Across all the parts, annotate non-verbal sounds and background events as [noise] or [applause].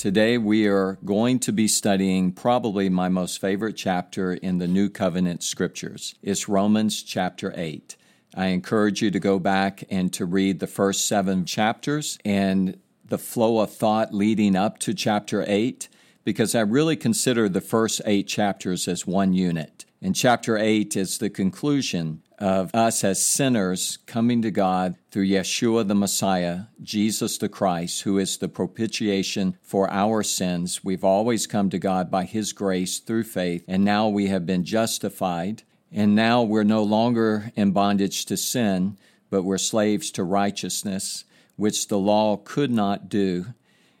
Today we are going to be studying probably my most favorite chapter in the New Covenant scriptures. It's Romans chapter 8. I encourage you to go back and to read the first seven chapters and the flow of thought leading up to chapter 8 because I really consider the first eight chapters as one unit. And chapter 8 is the conclusion of us as sinners coming to God through Yeshua the Messiah, Jesus the Christ, who is the propitiation for our sins. We've always come to God by His grace through faith, and now we have been justified. And now we're no longer in bondage to sin, but we're slaves to righteousness, which the law could not do.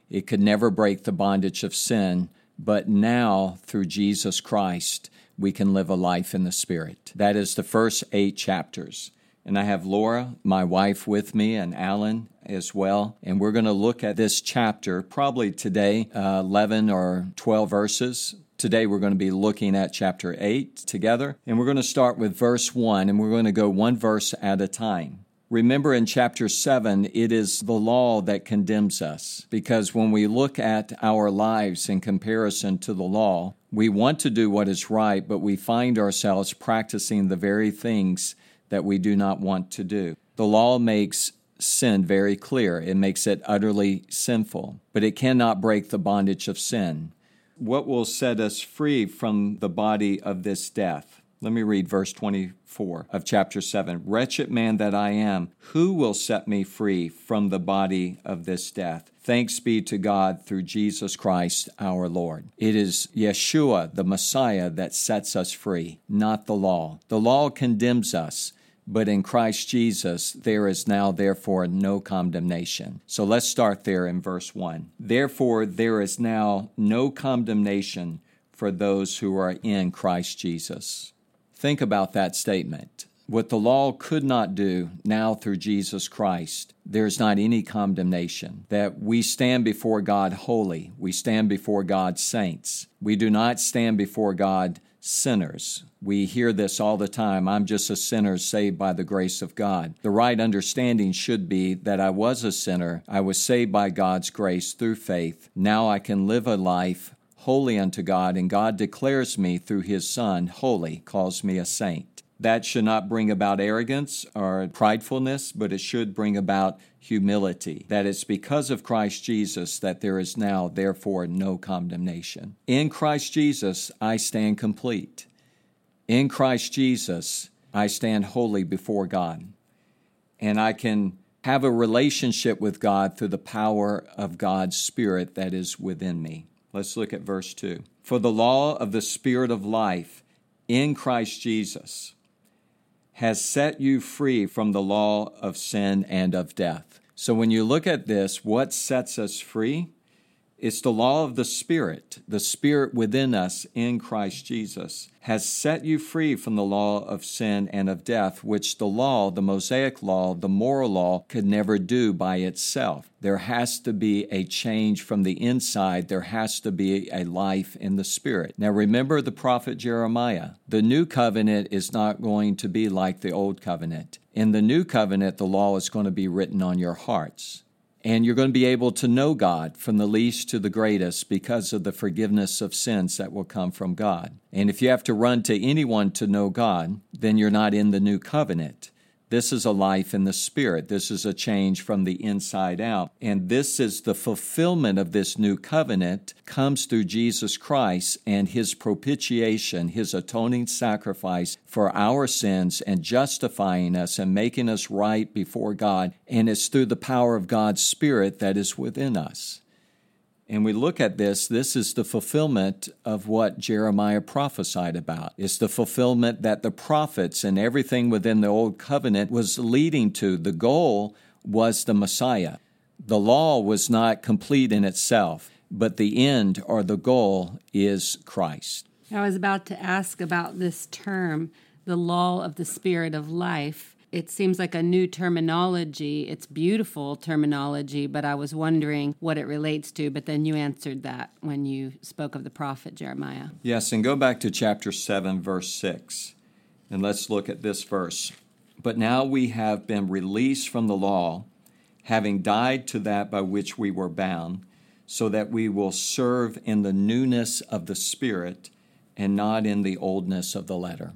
It could never break the bondage of sin, but now through Jesus Christ, we can live a life in the Spirit. That is the first eight chapters. And I have Laura, my wife, with me, and Alan as well. And we're going to look at this chapter probably today, uh, 11 or 12 verses. Today we're going to be looking at chapter 8 together. And we're going to start with verse 1, and we're going to go one verse at a time. Remember in chapter 7, it is the law that condemns us because when we look at our lives in comparison to the law, we want to do what is right, but we find ourselves practicing the very things that we do not want to do. The law makes sin very clear, it makes it utterly sinful, but it cannot break the bondage of sin. What will set us free from the body of this death? Let me read verse 24 of chapter 7. Wretched man that I am, who will set me free from the body of this death? Thanks be to God through Jesus Christ our Lord. It is Yeshua, the Messiah, that sets us free, not the law. The law condemns us. But in Christ Jesus, there is now, therefore, no condemnation. So let's start there in verse 1. Therefore, there is now no condemnation for those who are in Christ Jesus. Think about that statement. What the law could not do, now through Jesus Christ, there's not any condemnation. That we stand before God holy, we stand before God saints. We do not stand before God sinners. We hear this all the time I'm just a sinner saved by the grace of God. The right understanding should be that I was a sinner, I was saved by God's grace through faith. Now I can live a life holy unto God, and God declares me through his Son holy, calls me a saint. That should not bring about arrogance or pridefulness, but it should bring about humility. That it's because of Christ Jesus that there is now, therefore, no condemnation. In Christ Jesus, I stand complete. In Christ Jesus, I stand holy before God. And I can have a relationship with God through the power of God's Spirit that is within me. Let's look at verse 2. For the law of the Spirit of life in Christ Jesus has set you free from the law of sin and of death. So when you look at this, what sets us free? It's the law of the Spirit, the Spirit within us in Christ Jesus, has set you free from the law of sin and of death, which the law, the Mosaic law, the moral law, could never do by itself. There has to be a change from the inside. There has to be a life in the Spirit. Now, remember the prophet Jeremiah. The new covenant is not going to be like the old covenant. In the new covenant, the law is going to be written on your hearts. And you're going to be able to know God from the least to the greatest because of the forgiveness of sins that will come from God. And if you have to run to anyone to know God, then you're not in the new covenant. This is a life in the Spirit. This is a change from the inside out. And this is the fulfillment of this new covenant comes through Jesus Christ and his propitiation, his atoning sacrifice for our sins and justifying us and making us right before God. And it's through the power of God's Spirit that is within us and we look at this, this is the fulfillment of what Jeremiah prophesied about. It's the fulfillment that the prophets and everything within the Old Covenant was leading to. The goal was the Messiah. The law was not complete in itself. but the end or the goal is Christ. I was about to ask about this term, the law of the spirit of life. It seems like a new terminology. It's beautiful terminology, but I was wondering what it relates to. But then you answered that when you spoke of the prophet Jeremiah. Yes, and go back to chapter 7, verse 6. And let's look at this verse. But now we have been released from the law, having died to that by which we were bound, so that we will serve in the newness of the Spirit and not in the oldness of the letter.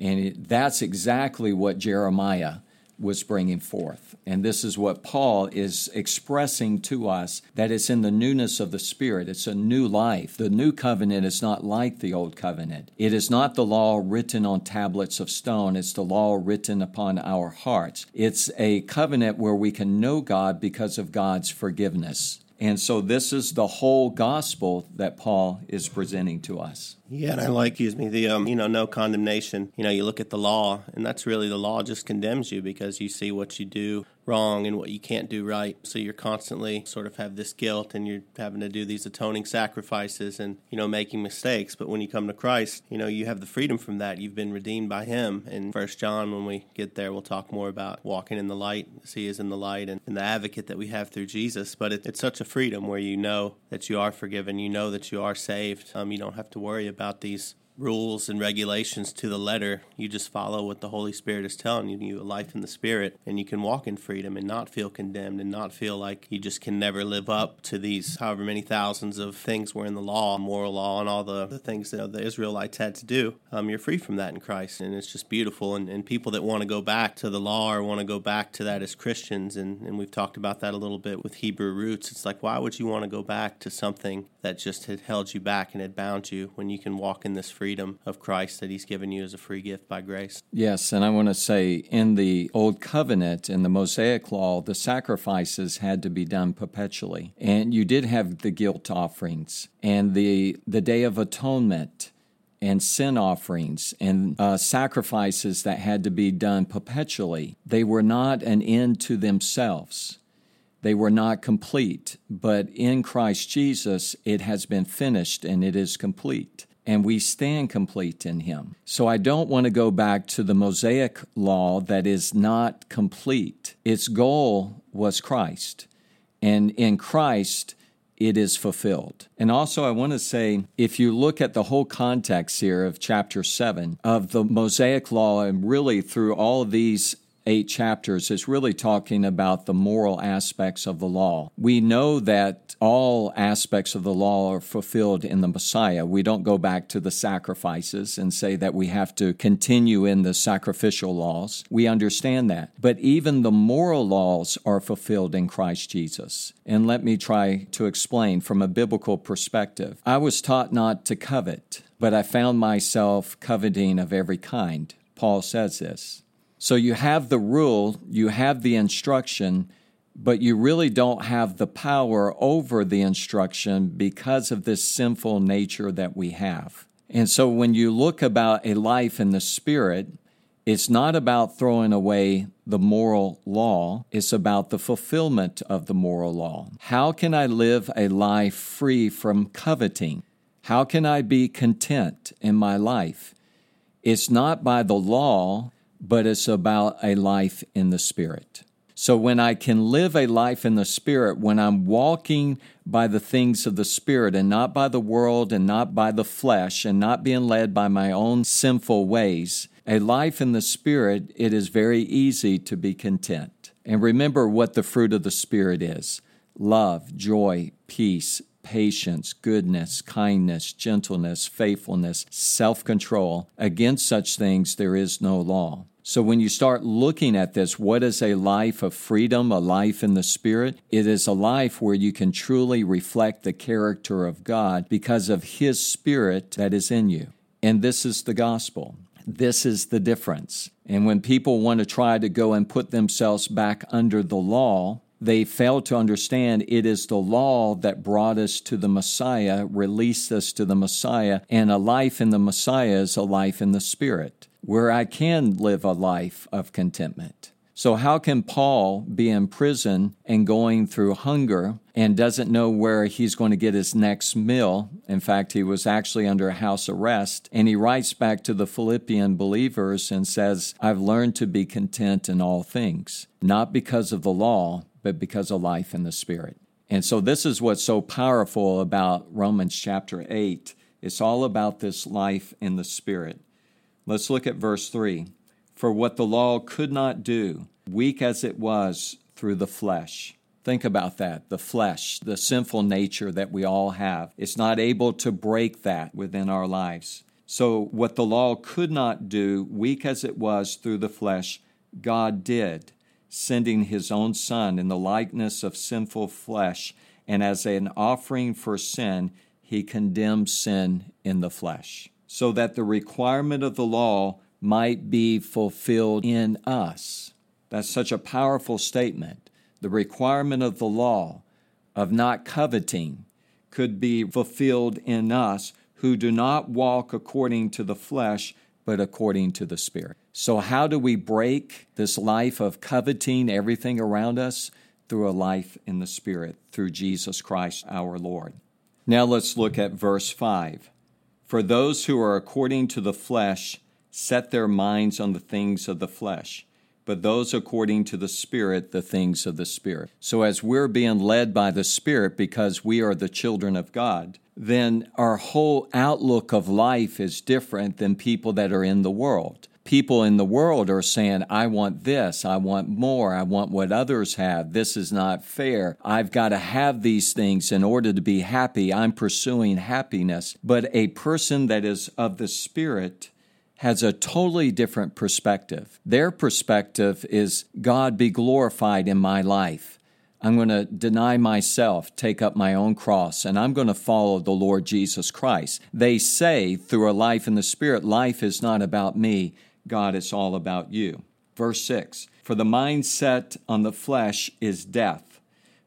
And it, that's exactly what Jeremiah was bringing forth. And this is what Paul is expressing to us that it's in the newness of the Spirit. It's a new life. The new covenant is not like the old covenant. It is not the law written on tablets of stone, it's the law written upon our hearts. It's a covenant where we can know God because of God's forgiveness. And so this is the whole gospel that Paul is presenting to us. Yeah, and I like, excuse me, the um, you know, no condemnation. You know, you look at the law, and that's really the law just condemns you because you see what you do wrong and what you can't do right. So you're constantly sort of have this guilt, and you're having to do these atoning sacrifices, and you know, making mistakes. But when you come to Christ, you know, you have the freedom from that. You've been redeemed by Him. In First John, when we get there, we'll talk more about walking in the light, as He is in the light, and, and the advocate that we have through Jesus. But it, it's such a freedom where you know that you are forgiven, you know that you are saved. Um, you don't have to worry about about these rules and regulations to the letter. You just follow what the Holy Spirit is telling you. You life in the Spirit, and you can walk in freedom and not feel condemned and not feel like you just can never live up to these however many thousands of things were in the law, moral law, and all the, the things that the Israelites had to do. Um, you're free from that in Christ, and it's just beautiful. And, and people that want to go back to the law or want to go back to that as Christians, and, and we've talked about that a little bit with Hebrew roots, it's like, why would you want to go back to something that just had held you back and had bound you when you can walk in this freedom? Freedom of Christ that He's given you as a free gift by grace. Yes, and I want to say in the Old Covenant, in the Mosaic Law, the sacrifices had to be done perpetually. And you did have the guilt offerings and the, the Day of Atonement and sin offerings and uh, sacrifices that had to be done perpetually. They were not an end to themselves. They were not complete, but in Christ Jesus, it has been finished and it is complete and we stand complete in Him. So I don't want to go back to the Mosaic law that is not complete. Its goal was Christ, and in Christ, it is fulfilled. And also, I want to say if you look at the whole context here of chapter 7 of the Mosaic Law, and really through all of these eight chapters is really talking about the moral aspects of the law. We know that all aspects of the law are fulfilled in the Messiah. We don't go back to the sacrifices and say that we have to continue in the sacrificial laws. We understand that. But even the moral laws are fulfilled in Christ Jesus. And let me try to explain from a biblical perspective. I was taught not to covet, but I found myself coveting of every kind. Paul says this. So you have the rule, you have the instruction, but you really don't have the power over the instruction because of this sinful nature that we have. And so when you look about a life in the Spirit, it's not about throwing away the moral law, it's about the fulfillment of the moral law. How can I live a life free from coveting? How can I be content in my life? It's not by the law, but it's about a life in the Spirit. So when I can live a life in the Spirit, when I'm walking by the things of the Spirit and not by the world and not by the flesh and not being led by my own sinful ways, a life in the Spirit, it is very easy to be content. And remember what the fruit of the Spirit is love, joy, peace, patience, goodness, kindness, gentleness, faithfulness, self control. Against such things there is no law. So when you start looking at this, what is a life of freedom, a life in the Spirit? It is a life where you can truly reflect the character of God because of His Spirit that is in you. And this is the gospel. This is the difference. And when people want to try to go and put themselves back under the law, they fail to understand it is the law that brought us to the Messiah, released us to the Messiah, and a life in the Messiah is a life in the Spirit where I can live a life of contentment. So, how can Paul be in prison and going through hunger and doesn't know where he's going to get his next meal? In fact, he was actually under house arrest. And he writes back to the Philippian believers and says, I've learned to be content in all things, not because of the law, but because of life in the Spirit. And so, this is what's so powerful about Romans chapter 8. It's all about this life in the Spirit. Let's look at verse 3. For what the law could not do, weak as it was through the flesh. Think about that the flesh, the sinful nature that we all have. It's not able to break that within our lives. So, what the law could not do, weak as it was through the flesh, God did sending his own Son in the likeness of sinful flesh, and as an offering for sin, he condemned sin in the flesh, so that the requirement of the law might be fulfilled in us. That's such a powerful statement. The requirement of the law of not coveting could be fulfilled in us who do not walk according to the flesh, but according to the Spirit. So, how do we break this life of coveting everything around us? Through a life in the Spirit, through Jesus Christ our Lord. Now, let's look at verse 5. For those who are according to the flesh set their minds on the things of the flesh, but those according to the Spirit, the things of the Spirit. So, as we're being led by the Spirit because we are the children of God, then our whole outlook of life is different than people that are in the world people in the world are saying, I want this, I want more, I want what others have, this is not fair, I've got to have these things in order to be happy, I'm pursuing happiness. But a person that is of the Spirit, has a totally different perspective. Their perspective is God be glorified in my life. I'm going to deny myself, take up my own cross, and I'm going to follow the Lord Jesus Christ. They say through a life in the Spirit, life is not about me, God, it's all about you. Verse 6 For the mindset on the flesh is death,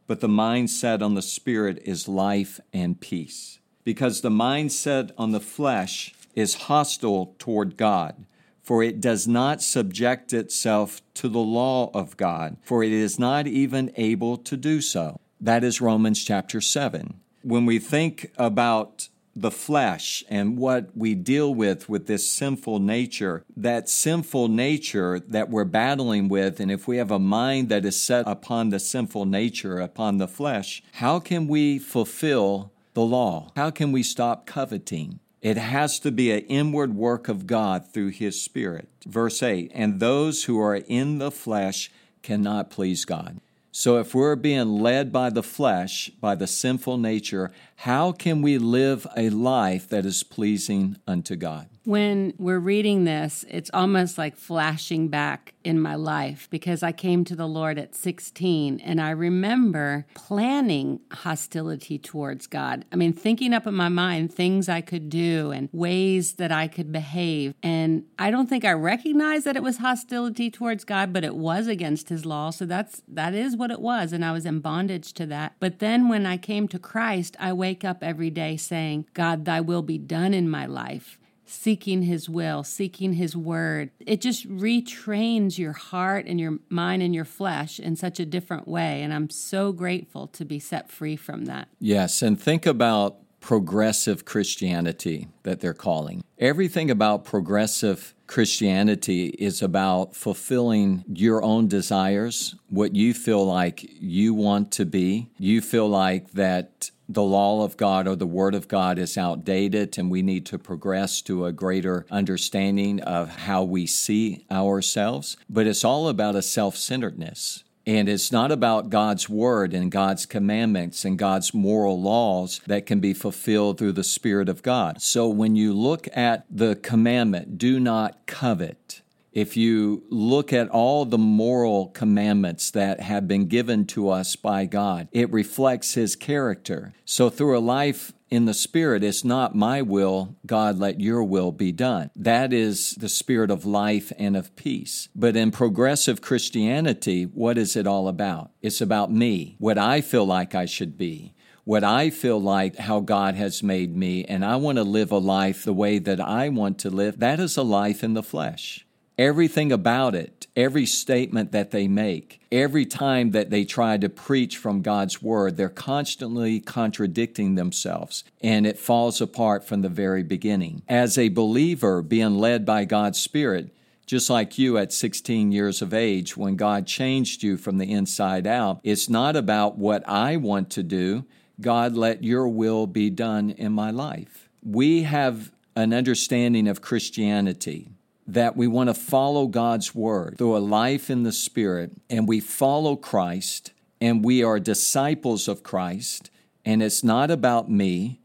but the mindset on the spirit is life and peace. Because the mindset on the flesh is hostile toward God, for it does not subject itself to the law of God, for it is not even able to do so. That is Romans chapter 7. When we think about the flesh and what we deal with with this sinful nature, that sinful nature that we're battling with, and if we have a mind that is set upon the sinful nature, upon the flesh, how can we fulfill the law? How can we stop coveting? It has to be an inward work of God through His Spirit. Verse 8, and those who are in the flesh cannot please God. So, if we're being led by the flesh, by the sinful nature, how can we live a life that is pleasing unto God? When we're reading this, it's almost like flashing back in my life because I came to the Lord at 16 and I remember planning hostility towards God. I mean, thinking up in my mind things I could do and ways that I could behave. And I don't think I recognized that it was hostility towards God, but it was against his law. So that's that is what it was and I was in bondage to that. But then when I came to Christ, I wake up every day saying, God, thy will be done in my life seeking his will, seeking his word. It just retrains your heart and your mind and your flesh in such a different way. And I'm so grateful to be set free from that. Yes. And think about progressive Christianity that they're calling. Everything about progressive Christianity is about fulfilling your own desires, what you feel like you want to be. You feel like that the law of God or the Word of God is outdated and we need to progress to a greater understanding of how we see ourselves. But it's all about a self centeredness. And it's not about God's word and God's commandments and God's moral laws that can be fulfilled through the Spirit of God. So when you look at the commandment, do not covet, if you look at all the moral commandments that have been given to us by God, it reflects His character. So through a life in the Spirit, it's not my will, God, let your will be done. That is the spirit of life and of peace. But in progressive Christianity, what is it all about? It's about me, what I feel like I should be what I feel like how God has made me, and I want to live a life the way that I want to live, that is a life in the flesh. Everything about it, every statement that they make, every time that they try to preach from God's word, they're constantly contradicting themselves, and it falls apart from the very beginning. As a believer being led by God's Spirit, just like you at 16 years of age, when God changed you from the inside out, it's not about what I want to do. God, let your will be done in my life. We have an understanding of Christianity that we want to follow God's word through a life in the Spirit, and we follow Christ, and we are disciples of Christ, and it's not about me,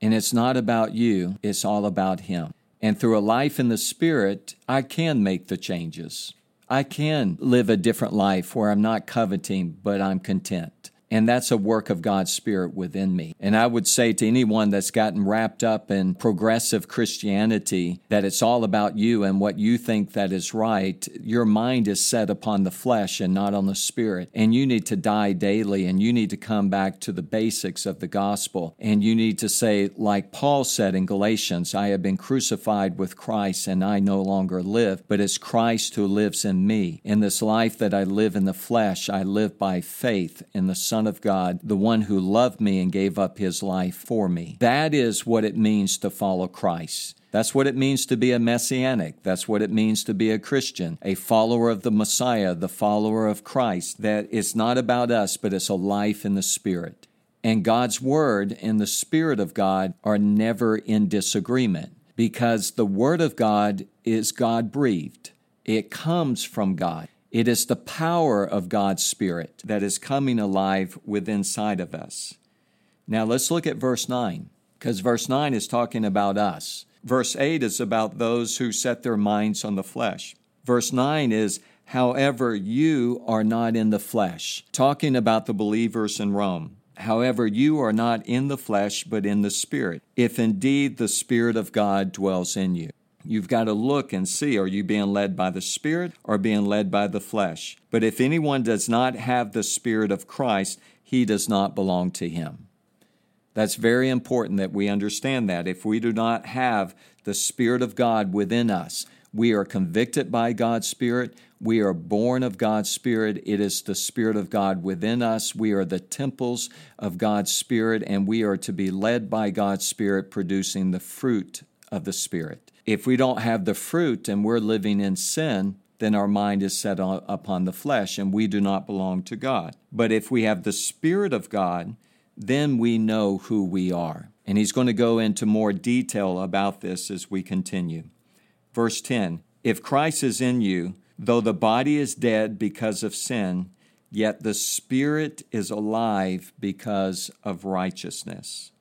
and it's not about you, it's all about Him. And through a life in the Spirit, I can make the changes. I can live a different life where I'm not coveting, but I'm content. And that's a work of God's Spirit within me. And I would say to anyone that's gotten wrapped up in progressive Christianity that it's all about you and what you think that is right, your mind is set upon the flesh and not on the Spirit. And you need to die daily and you need to come back to the basics of the gospel. And you need to say, like Paul said in Galatians, I have been crucified with Christ and I no longer live, but it's Christ who lives in me. In this life that I live in the flesh, I live by faith in the Son Son of God, the one who loved me and gave up his life for me. That is what it means to follow Christ. That's what it means to be a messianic. That's what it means to be a Christian, a follower of the Messiah, the follower of Christ. That it's not about us, but it's a life in the Spirit. And God's Word and the Spirit of God are never in disagreement because the Word of God is God breathed. It comes from God. It is the power of God's Spirit that is coming alive within inside of us. Now let's look at verse 9, because verse 9 is talking about us. Verse 8 is about those who set their minds on the flesh. Verse 9 is, however, you are not in the flesh, talking about the believers in Rome. However, you are not in the flesh, but in the Spirit, if indeed the Spirit of God dwells in you. You've got to look and see are you being led by the Spirit or being led by the flesh? But if anyone does not have the Spirit of Christ, he does not belong to him. That's very important that we understand that. If we do not have the Spirit of God within us, we are convicted by God's Spirit. We are born of God's Spirit. It is the Spirit of God within us. We are the temples of God's Spirit, and we are to be led by God's Spirit, producing the fruit of the Spirit. If we don't have the fruit and we're living in sin, then our mind is set on, upon the flesh and we do not belong to God. But if we have the Spirit of God, then we know who we are. And he's going to go into more detail about this as we continue. Verse 10 If Christ is in you, though the body is dead because of sin, yet the Spirit is alive because of righteousness.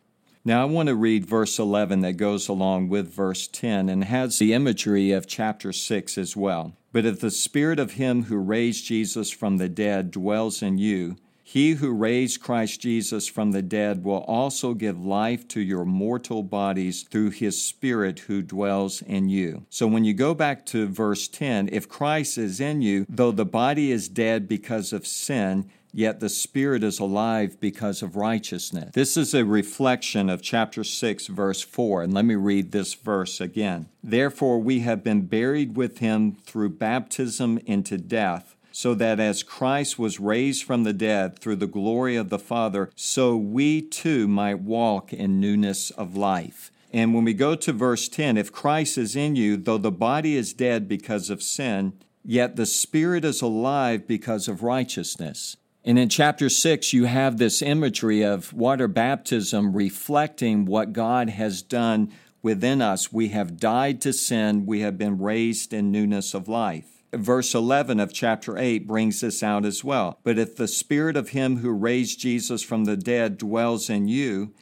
Now, I want to read verse 11 that goes along with verse 10 and has the imagery of chapter 6 as well. But if the Spirit of Him who raised Jesus from the dead dwells in you, he who raised Christ Jesus from the dead will also give life to your mortal bodies through his Spirit who dwells in you. So when you go back to verse 10, if Christ is in you, though the body is dead because of sin, yet the Spirit is alive because of righteousness. This is a reflection of chapter 6, verse 4. And let me read this verse again. Therefore, we have been buried with him through baptism into death. So that as Christ was raised from the dead through the glory of the Father, so we too might walk in newness of life. And when we go to verse 10, if Christ is in you, though the body is dead because of sin, yet the spirit is alive because of righteousness. And in chapter 6, you have this imagery of water baptism reflecting what God has done within us. We have died to sin, we have been raised in newness of life. Verse 11 of chapter 8 brings this out as well. But if the spirit of him who raised Jesus from the dead dwells in you,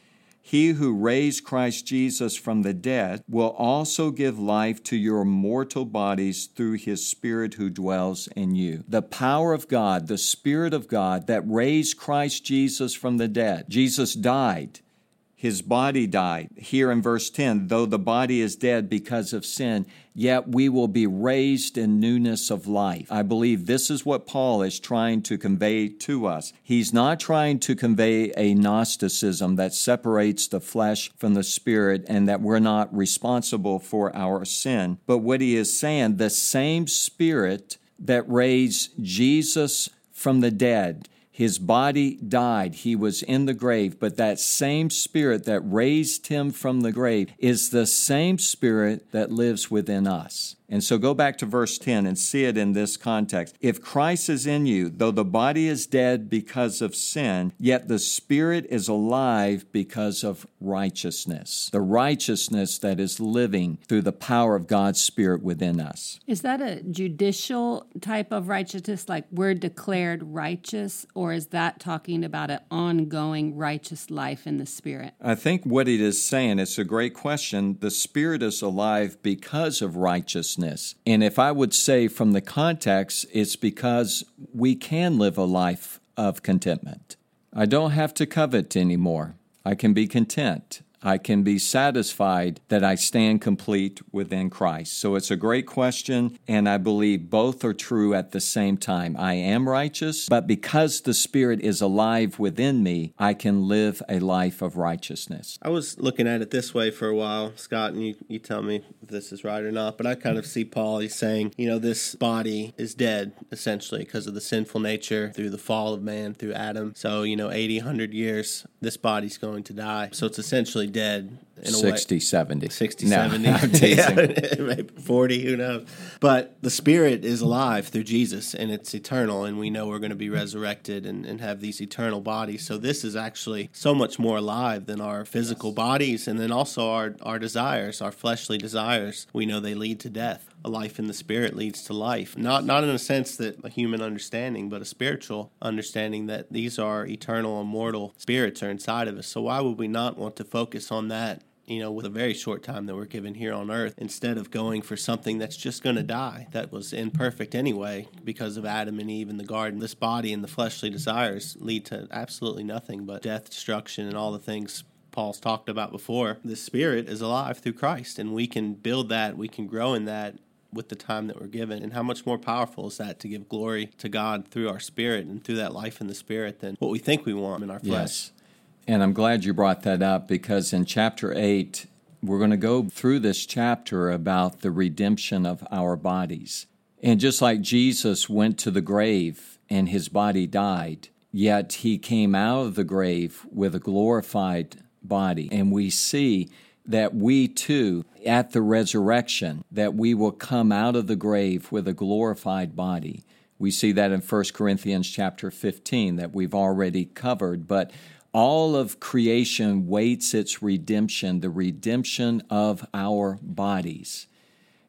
he who raised Christ Jesus from the dead will also give life to your mortal bodies through his Spirit who dwells in you. The power of God, the Spirit of God that raised Christ Jesus from the dead. Jesus died. His body died. Here in verse 10, though the body is dead because of sin, yet we will be raised in newness of life. I believe this is what Paul is trying to convey to us. He's not trying to convey a Gnosticism that separates the flesh from the spirit and that we're not responsible for our sin. But what he is saying, the same spirit that raised Jesus from the dead his body died. He was in the grave. But that same spirit that raised him from the grave is the same spirit that lives within us. And so go back to verse 10 and see it in this context. If Christ is in you, though the body is dead because of sin, yet the spirit is alive because of righteousness. The righteousness that is living through the power of God's spirit within us. Is that a judicial type of righteousness, like we're declared righteous, or is that talking about an ongoing righteous life in the spirit? I think what it is saying, it's a great question. The spirit is alive because of righteousness righteousness. And if I would say from the context, it's because we can live a life of contentment. I don't have to covet anymore. I can be content. I can be satisfied that I stand complete within Christ. So it's a great question, and I believe both are true at the same time. I am righteous, but because the Spirit is alive within me, I can live a life of righteousness. I was looking at it this way for a while, Scott, and you, you tell me this is right or not, but I kind of see Paul, he's saying, you know, this body is dead, essentially, because of the sinful nature through the fall of man, through Adam. So, you know, 80, 100 years, this body's going to die. So it's essentially dead in 60, way. 70. 60, no, 70. [laughs] yeah, 40, who knows. But the spirit is alive through Jesus and it's eternal, and we know we're going to be resurrected and, and have these eternal bodies. So this is actually so much more alive than our physical bodies and then also our, our desires, our fleshly desires. We know they lead to death a life in the spirit leads to life. Not not in a sense that a human understanding, but a spiritual understanding that these are eternal, immortal spirits are inside of us. So why would we not want to focus on that? You know, with a very short time that we're given here on earth, instead of going for something that's just going to die, that was imperfect anyway because of Adam and Eve in the garden. This body and the fleshly desires lead to absolutely nothing but death, destruction, and all the things Paul's talked about before. The Spirit is alive through Christ, and we can build that, we can grow in that, with the time that we're given. And how much more powerful is that to give glory to God through our spirit and through that life in the spirit than what we think we want in our flesh? Yes. And I'm glad you brought that up because in chapter 8, we're going to go through this chapter about the redemption of our bodies. And just like Jesus went to the grave and his body died, yet he came out of the grave with a glorified body. And we see that we too, at the resurrection, that we will come out of the grave with a glorified body. We see that in 1 Corinthians chapter 15 that we've already covered, but all of creation waits its redemption, the redemption of our bodies.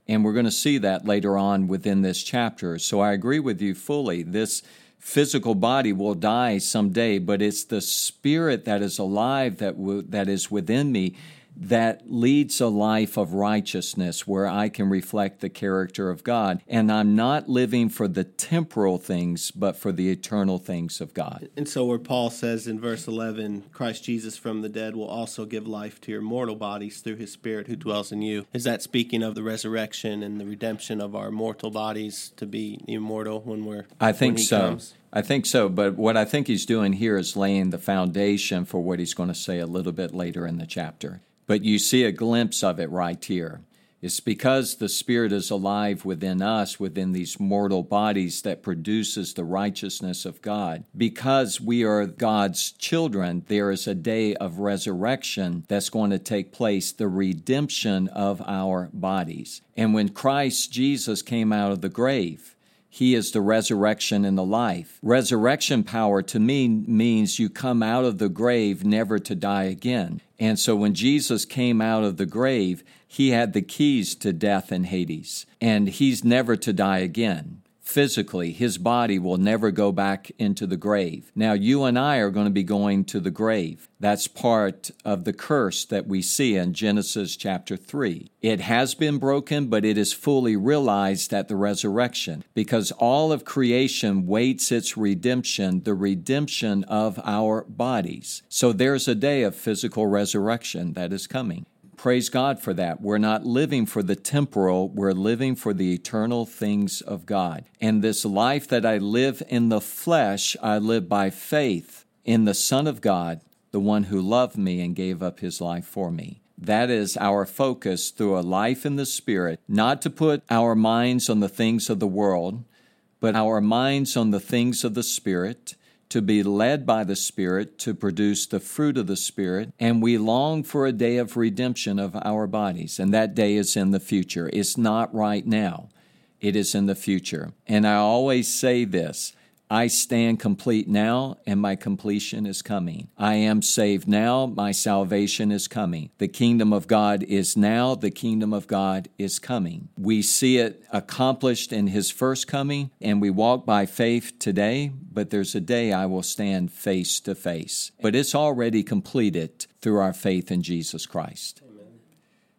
And we're going to see that later on within this chapter. So I agree with you fully. This physical body will die someday, but it's the spirit that is alive that, w- that is within me that leads a life of righteousness where I can reflect the character of God. And I'm not living for the temporal things, but for the eternal things of God. And so, where Paul says in verse 11, Christ Jesus from the dead will also give life to your mortal bodies through his Spirit who dwells in you, is that speaking of the resurrection and the redemption of our mortal bodies to be immortal when we're. I think so. Comes? I think so, but what I think he's doing here is laying the foundation for what he's going to say a little bit later in the chapter. But you see a glimpse of it right here. It's because the Spirit is alive within us, within these mortal bodies, that produces the righteousness of God. Because we are God's children, there is a day of resurrection that's going to take place, the redemption of our bodies. And when Christ Jesus came out of the grave, he is the resurrection and the life. Resurrection power to me means you come out of the grave never to die again. And so when Jesus came out of the grave, he had the keys to death and Hades, and he's never to die again physically. His body will never go back into the grave. Now, you and I are going to be going to the grave. That's part of the curse that we see in Genesis chapter 3. It has been broken, but it is fully realized at the resurrection because all of creation waits its redemption, the redemption of our bodies. So there's a day of physical resurrection that is coming. Praise God for that. We're not living for the temporal, we're living for the eternal things of God. And this life that I live in the flesh, I live by faith in the Son of God, the one who loved me and gave up his life for me. That is our focus through a life in the Spirit, not to put our minds on the things of the world, but our minds on the things of the Spirit to be led by the Spirit to produce the fruit of the Spirit, and we long for a day of redemption of our bodies, and that day is in the future. It's not right now, it is in the future. And I always say this I stand complete now, and my completion is coming. I am saved now, my salvation is coming. The kingdom of God is now, the kingdom of God is coming. We see it accomplished in his first coming, and we walk by faith today, but there's a day I will stand face to face. But it's already completed through our faith in Jesus Christ.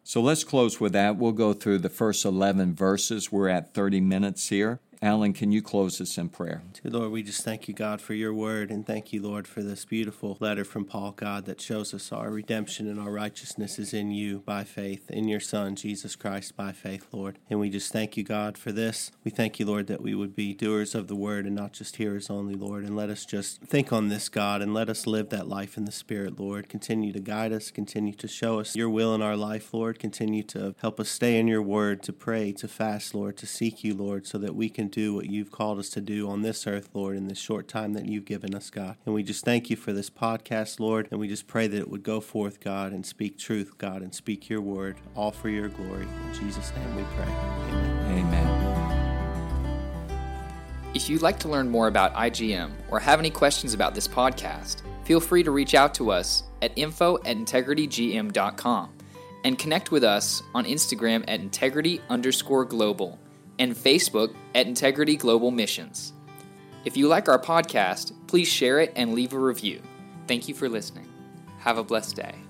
So let's close with that. We'll go through the first 11 verses. We're at 30 minutes here. Alan, can you close us in prayer? Dear Lord, we just thank you, God, for your word, and thank you, Lord, for this beautiful letter from Paul, God, that shows us our redemption and our righteousness is in you by faith, in your Son, Jesus Christ, by faith, Lord. And we just thank you, God, for this. We thank you, Lord, that we would be doers of the word and not just hearers only, Lord. And let us just think on this, God, and let us live that life in the Spirit, Lord. Continue to guide us, continue to show us your will in our life, Lord. Continue to help us stay in your word, to pray, to fast, Lord, to seek you, Lord, so that we can do what you've called us to do on this earth, Lord, in this short time that you've given us, God. And we just thank you for this podcast, Lord, and we just pray that it would go forth, God, and speak truth, God, and speak your word, all for your glory. In Jesus' name we pray. Amen. Amen. If you'd like to learn more about IGM or have any questions about this podcast, feel free to reach out to us at info at integritygm.com and connect with us on Instagram at integrity underscore global and Facebook at Integrity Global Missions. If you like our podcast, please share it and leave a review. Thank you for listening. Have a blessed day.